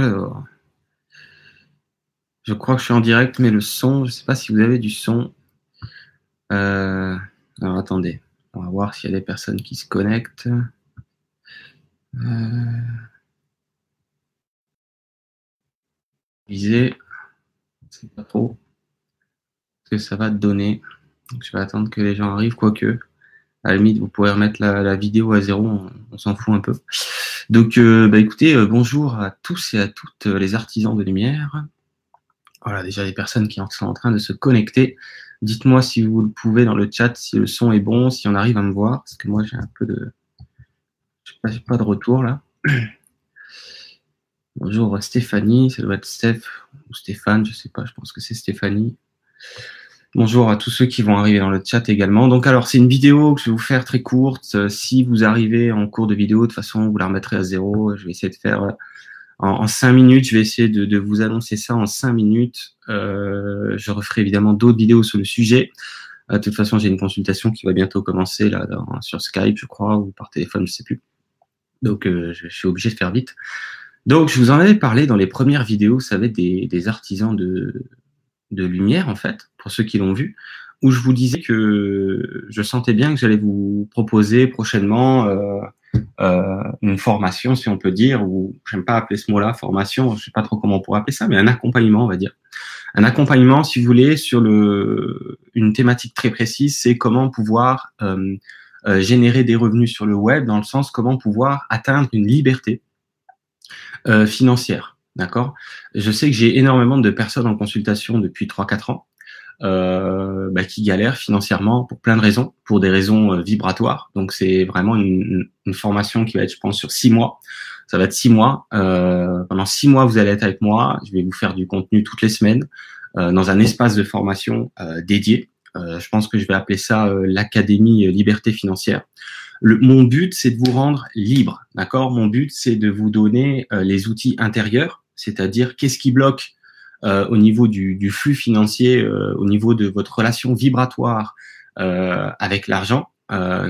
Alors, je crois que je suis en direct, mais le son, je ne sais pas si vous avez du son. Euh, alors attendez, on va voir s'il y a des personnes qui se connectent. Euh, viser, c'est pas trop ce que ça va donner. je vais attendre que les gens arrivent, quoique. À limite, vous pourrez remettre la, vidéo à zéro, on, s'en fout un peu. Donc, euh, bah, écoutez, euh, bonjour à tous et à toutes les artisans de lumière. Voilà, déjà les personnes qui sont en train de se connecter. Dites-moi si vous le pouvez dans le chat, si le son est bon, si on arrive à me voir, parce que moi j'ai un peu de, je sais pas, pas de retour là. Bonjour Stéphanie, ça doit être Steph ou Stéphane, je sais pas, je pense que c'est Stéphanie. Bonjour à tous ceux qui vont arriver dans le chat également. Donc alors c'est une vidéo que je vais vous faire très courte. Si vous arrivez en cours de vidéo, de toute façon vous la remettrez à zéro. Je vais essayer de faire en, cinq minutes. Je vais essayer de, vous annoncer ça en cinq minutes. Euh, je referai évidemment d'autres vidéos sur le sujet. Euh, de toute façon, j'ai une consultation qui va bientôt commencer là sur Skype, je crois, ou par téléphone, je sais plus. Donc, euh, je, suis obligé de faire vite. Donc, je vous en avais parlé dans les premières vidéos, ça va être des, artisans de, de lumière, en fait, pour ceux qui l'ont vu, où je vous disais que je sentais bien que j'allais vous proposer prochainement euh, euh, une formation, si on peut dire, ou j'aime pas appeler ce mot-là, formation, je sais pas trop comment on pourrait appeler ça, mais un accompagnement, on va dire. Un accompagnement, si vous voulez, sur le, une thématique très précise, c'est comment pouvoir euh, générer des revenus sur le web, dans le sens comment pouvoir atteindre une liberté financière. D'accord? Je sais que j'ai énormément de personnes en consultation depuis 3-4 ans euh, bah, qui galèrent financièrement pour plein de raisons, pour des raisons euh, vibratoires. Donc c'est vraiment une, formation qui va être, je pense, sur six mois. Ça va être six mois. Euh, pendant six mois, vous allez être avec moi. Je vais vous faire du contenu toutes les semaines euh, dans un espace de formation euh, dédié. je pense que je vais appeler ça l'Académie Liberté Financière. Le, mon but, c'est de vous rendre libre, d'accord? Mon but, c'est de vous donner les outils intérieurs, c'est-à-dire qu'est-ce qui bloque euh, au niveau du, du flux financier, euh, au niveau de votre relation vibratoire euh, avec l'argent.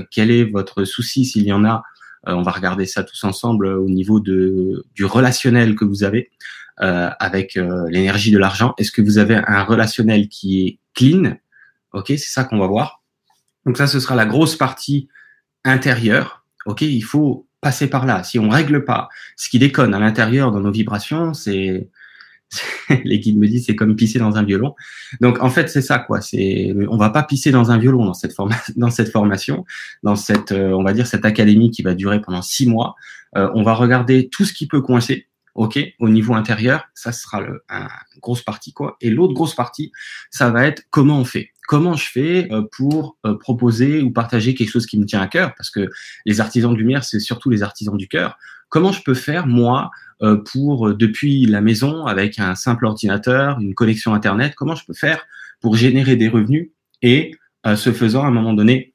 quel est votre souci s'il y en a On va regarder ça tous ensemble au niveau de, du relationnel que vous avez avec l'énergie de l'argent. Est-ce que vous avez un relationnel qui est clean? Ok, c'est ça qu'on va voir. Donc ça, ce sera la grosse partie intérieure. Ok, il faut passer par là. Si on règle pas ce qui déconne à l'intérieur dans nos vibrations, c'est les guides me disent c'est comme pisser dans un violon. Donc en fait c'est ça quoi. C'est on va pas pisser dans un violon dans cette formation, dans cette formation, dans cette euh, on va dire cette académie qui va durer pendant six mois. Euh, on va regarder tout ce qui peut coincer. Ok, au niveau intérieur, ça sera le, un, une grosse partie quoi. Et l'autre grosse partie, ça va être comment on fait. Comment je fais euh, pour proposer ou partager quelque chose qui me tient à cœur, parce que les artisans de lumière, c'est surtout les artisans du cœur. Comment je peux faire moi euh, pour euh, depuis la maison avec un simple ordinateur, une connexion internet, comment je peux faire pour générer des revenus et euh, ce faisant à un moment donné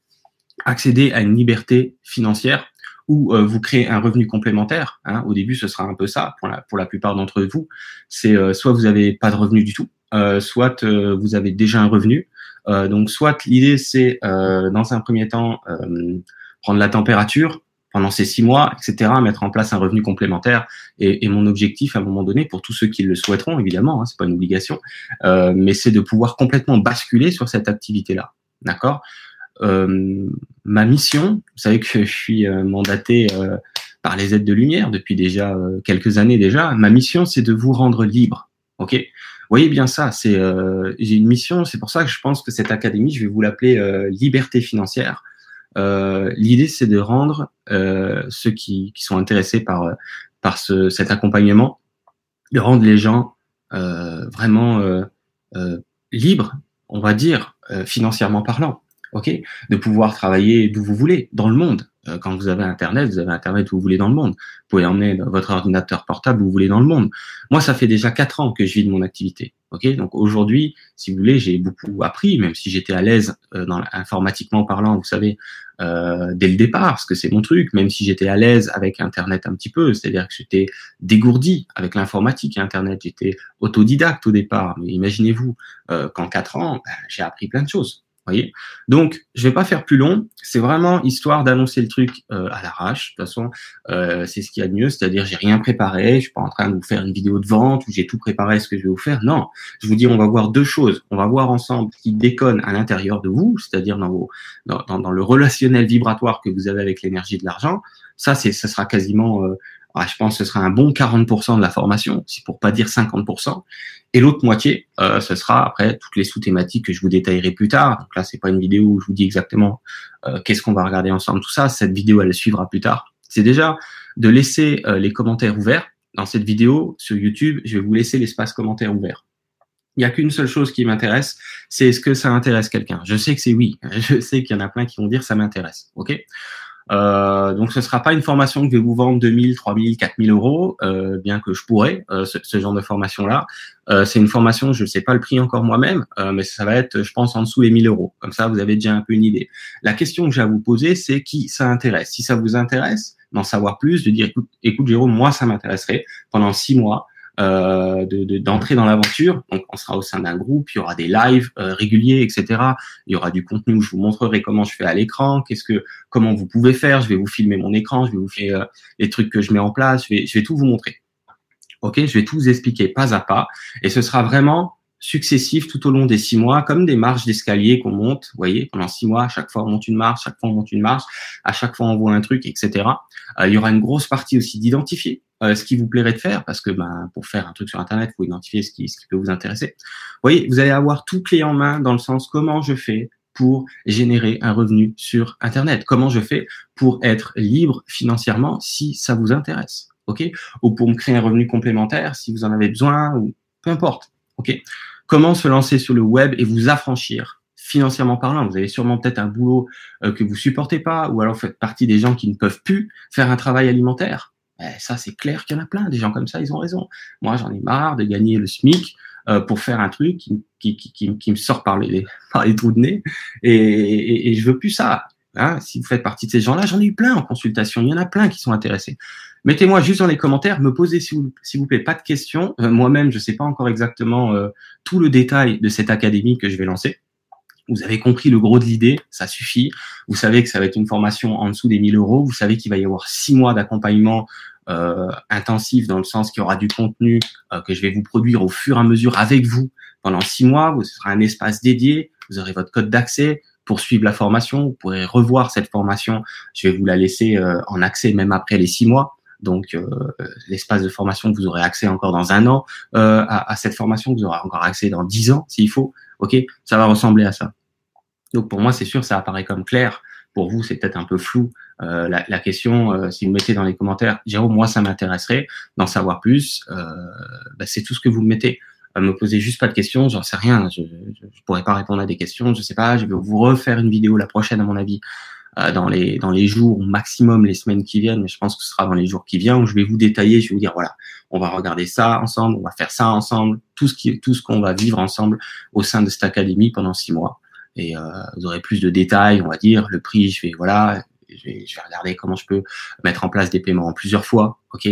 accéder à une liberté financière ou vous créer un revenu complémentaire. Hein? Au début, ce sera un peu ça pour la, pour la plupart d'entre vous. C'est soit vous n'avez pas de revenu du tout, soit vous avez déjà un revenu. Donc, soit l'idée c'est dans un premier temps prendre la température, pendant ces six mois, etc., mettre en place un revenu complémentaire. Et, mon objectif, à un moment donné, pour tous ceux qui le souhaiteront, évidemment, hein, c'est pas une obligation, euh, mais c'est de pouvoir complètement basculer sur cette activité-là. D'accord? Euh, Ma mission, vous savez que je suis euh, mandaté par les aides de lumière depuis déjà quelques années déjà. Ma mission, c'est de vous rendre libre. Ok? Voyez bien ça, c'est j'ai une mission, c'est pour ça que je pense que cette académie, je vais vous l'appeler liberté financière. Euh, l'idée, c'est de rendre euh, ceux qui, sont intéressés par, par ce, cet accompagnement, de rendre les gens euh, vraiment libres, on va dire, financièrement parlant. ok? De pouvoir travailler d'où vous voulez dans le monde. Quand vous avez Internet, vous avez Internet où vous voulez dans le monde. Vous pouvez emmener votre ordinateur portable où vous voulez dans le monde. Moi, ça fait déjà quatre ans que je vis de mon activité. Ok, donc aujourd'hui, si vous voulez, j'ai beaucoup appris, même si j'étais à l'aise dans informatiquement parlant, vous savez, euh, dès le départ, parce que c'est mon truc, même si j'étais à l'aise avec Internet un petit peu, c'est-à-dire que j'étais dégourdi avec l'informatique et Internet, j'étais autodidacte au départ, mais imaginez-vous euh, qu'en quatre ans, ben, j'ai appris plein de choses. Voyez Donc, je vais pas faire plus long. C'est vraiment histoire d'annoncer le truc euh, à l'arrache. De toute façon, euh, c'est ce qu'il y a de mieux. C'est-à-dire, j'ai rien préparé. Je suis pas en train de vous faire une vidéo de vente où j'ai tout préparé ce que je vais vous faire. Non, je vous dis, on va voir deux choses. On va voir ensemble ce qui déconne à l'intérieur de vous, c'est-à-dire dans, le relationnel vibratoire que vous avez avec l'énergie de l'argent. Ça, c'est, ça sera quasiment euh, je pense que ce sera un bon 40% de la formation, si pour pas dire 50%. Et l'autre moitié, euh, ce sera après toutes les sous-thématiques que je vous détaillerai plus tard. Donc là, c'est pas une vidéo où je vous dis exactement euh, qu'est-ce qu'on va regarder ensemble, tout ça. Cette vidéo, elle suivra plus tard. C'est déjà de laisser euh, les commentaires ouverts. Dans cette vidéo sur YouTube, je vais vous laisser l'espace commentaire ouvert. Il n'y a qu'une seule chose qui m'intéresse, c'est est-ce que ça intéresse quelqu'un? Je sais que c'est oui. Je sais qu'il y en a plein qui vont dire ça m'intéresse. Ok? Euh, donc ce sera pas une formation que je vais vous vendre 2000, 3000, 4000 euros, euh, bien que je pourrais euh, ce, genre de formation là. Euh, c'est une formation, je ne sais pas le prix encore moi-même, euh, mais ça va être, je pense, en dessous les 1000 euros. Comme ça, vous avez déjà un peu une idée. La question que j'ai à vous poser, c'est qui ça intéresse? Si ça vous intéresse, d'en savoir plus, de dire écoute, écoute Jérôme, moi ça m'intéresserait pendant six mois euh, d'entrer de, dans l'aventure. Donc, on sera au sein d'un groupe, il y aura des lives euh, réguliers, etc. Il y aura du contenu où je vous montrerai comment je fais à l'écran, qu'est-ce que, comment vous pouvez faire. Je vais vous filmer mon écran, je vais vous faire euh, les trucs que je mets en place. Je vais, je vais tout vous montrer. Ok, je vais tout vous expliquer pas à pas, et ce sera vraiment successif tout au long des six mois, comme des marches d'escalier qu'on monte, vous voyez, pendant six mois, à chaque fois on monte une marche, chaque fois on monte une marche, à chaque fois on voit un truc, etc. il y aura une grosse partie aussi d'identifier euh, ce qui vous plairait de faire, parce que ben, pour faire un truc sur Internet, il faut identifier ce qui, ce qui peut vous intéresser. Vous voyez, vous allez avoir tout clé en main dans le sens comment je fais pour générer un revenu sur Internet, comment je fais pour être libre financièrement si ça vous intéresse, ok? Ou pour me créer un revenu complémentaire si vous en avez besoin, ou peu importe, ok? Comment se lancer sur le web et vous affranchir financièrement parlant? Vous avez sûrement peut-être un boulot euh, que vous supportez pas, ou alors vous faites partie des gens qui ne peuvent plus faire un travail alimentaire. Ben, ça, c'est clair qu'il y en a plein. Des gens comme ça, ils ont raison. Moi, j'en ai marre de gagner le SMIC euh, pour faire un truc qui, qui, qui, qui, me sort par les, par les trous de nez. Et, et, et je veux plus ça. Hein. si vous faites partie de ces gens-là, j'en ai eu plein en consultation. Il y en a plein qui sont intéressés. Mettez-moi juste dans les commentaires, me posez s'il vous, plaît pas de questions. Euh, moi-même, je sais pas encore exactement euh, tout le détail de cette académie que je vais lancer. Vous avez compris le gros de l'idée, ça suffit. Vous savez que ça va être une formation en dessous des 1000 euros. Vous savez qu'il va y avoir six mois d'accompagnement euh, intensif dans le sens qu'il y aura du contenu euh, que je vais vous produire au fur et à mesure avec vous pendant six mois. Vous sera un espace dédié. Vous aurez votre code d'accès pour suivre la formation. Vous pourrez revoir cette formation. Je vais vous la laisser euh, en accès même après les six mois. Donc, euh, l'espace de formation, vous aurez accès encore dans un an euh, à, cette formation, vous aurez encore accès dans dix ans s'il faut. Ok, ça va ressembler à ça. Donc pour moi, c'est sûr, ça apparaît comme clair. Pour vous, c'est peut-être un peu flou. Euh, la, question, si vous mettez dans les commentaires, Jérôme, moi, ça m'intéresserait d'en savoir plus. Bah, c'est tout ce que vous me mettez. Me posez juste pas de questions, j'en sais rien. Je, je, pourrais pas répondre à des questions. Je sais pas. Je vais vous refaire une vidéo la prochaine, à mon avis, dans les dans les jours maximum les semaines qui viennent. Mais je pense que ce sera dans les jours qui viennent où je vais vous détailler. Je vais vous dire voilà, on va regarder ça ensemble, on va faire ça ensemble, tout ce qui tout ce qu'on va vivre ensemble au sein de cette académie pendant six mois et euh, vous aurez plus de détails, on va dire. Le prix, je vais voilà, je vais, je vais, regarder comment je peux mettre en place des paiements en plusieurs fois, ok,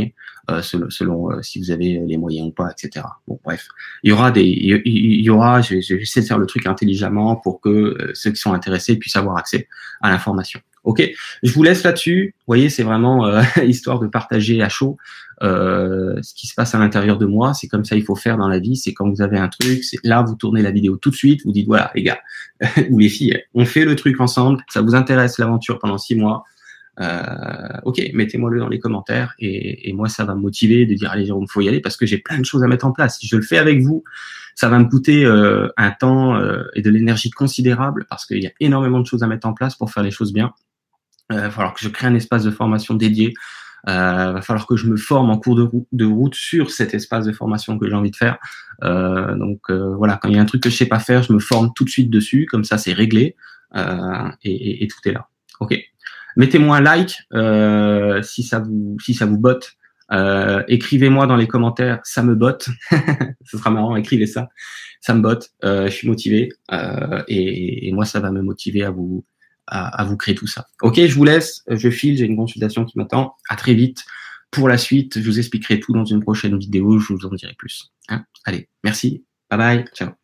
euh, selon, selon euh, si vous avez les moyens ou pas, etc. Bon, bref, il y aura des, il y, aura, je vais, je de faire le truc intelligemment pour que euh, ceux qui sont intéressés puissent avoir accès à l'information. Ok, je vous laisse là-dessus. Vous voyez, c'est vraiment euh, histoire de partager à chaud euh, ce qui se passe à l'intérieur de moi. C'est comme ça il faut faire dans la vie. C'est quand vous avez un truc, c'est là vous tournez la vidéo tout de suite. Vous dites voilà les gars ou les filles, on fait le truc ensemble. Ça vous intéresse l'aventure pendant six mois. Euh, ok, mettez-moi-le dans les commentaires et, et, moi ça va me motiver de dire allez Jérôme, faut y aller parce que j'ai plein de choses à mettre en place. Si je le fais avec vous, ça va me coûter euh, un temps euh, et de l'énergie considérable parce qu'il y a énormément de choses à mettre en place pour faire les choses bien. Il va falloir que je crée un espace de formation dédié. Euh, va falloir que je me forme en cours de route, sur cet espace de formation que j'ai envie de faire. Euh, donc euh, voilà, quand il y a un truc que je sais pas faire, je me forme tout de suite dessus, comme ça c'est réglé euh, et, et, et, tout est là. Ok. Mettez-moi un like euh, si ça vous si ça vous botte. Euh, écrivez-moi dans les commentaires, ça me botte. Ce sera marrant, écrivez ça. Ça me botte. je suis motivé et, et moi ça va me motiver à vous à, vous créer tout ça. Ok, je vous laisse, je file, j'ai une consultation qui m'attend. À très vite pour la suite. Je vous expliquerai tout dans une prochaine vidéo, je vous en dirai plus. Hein Allez, merci, bye bye, ciao.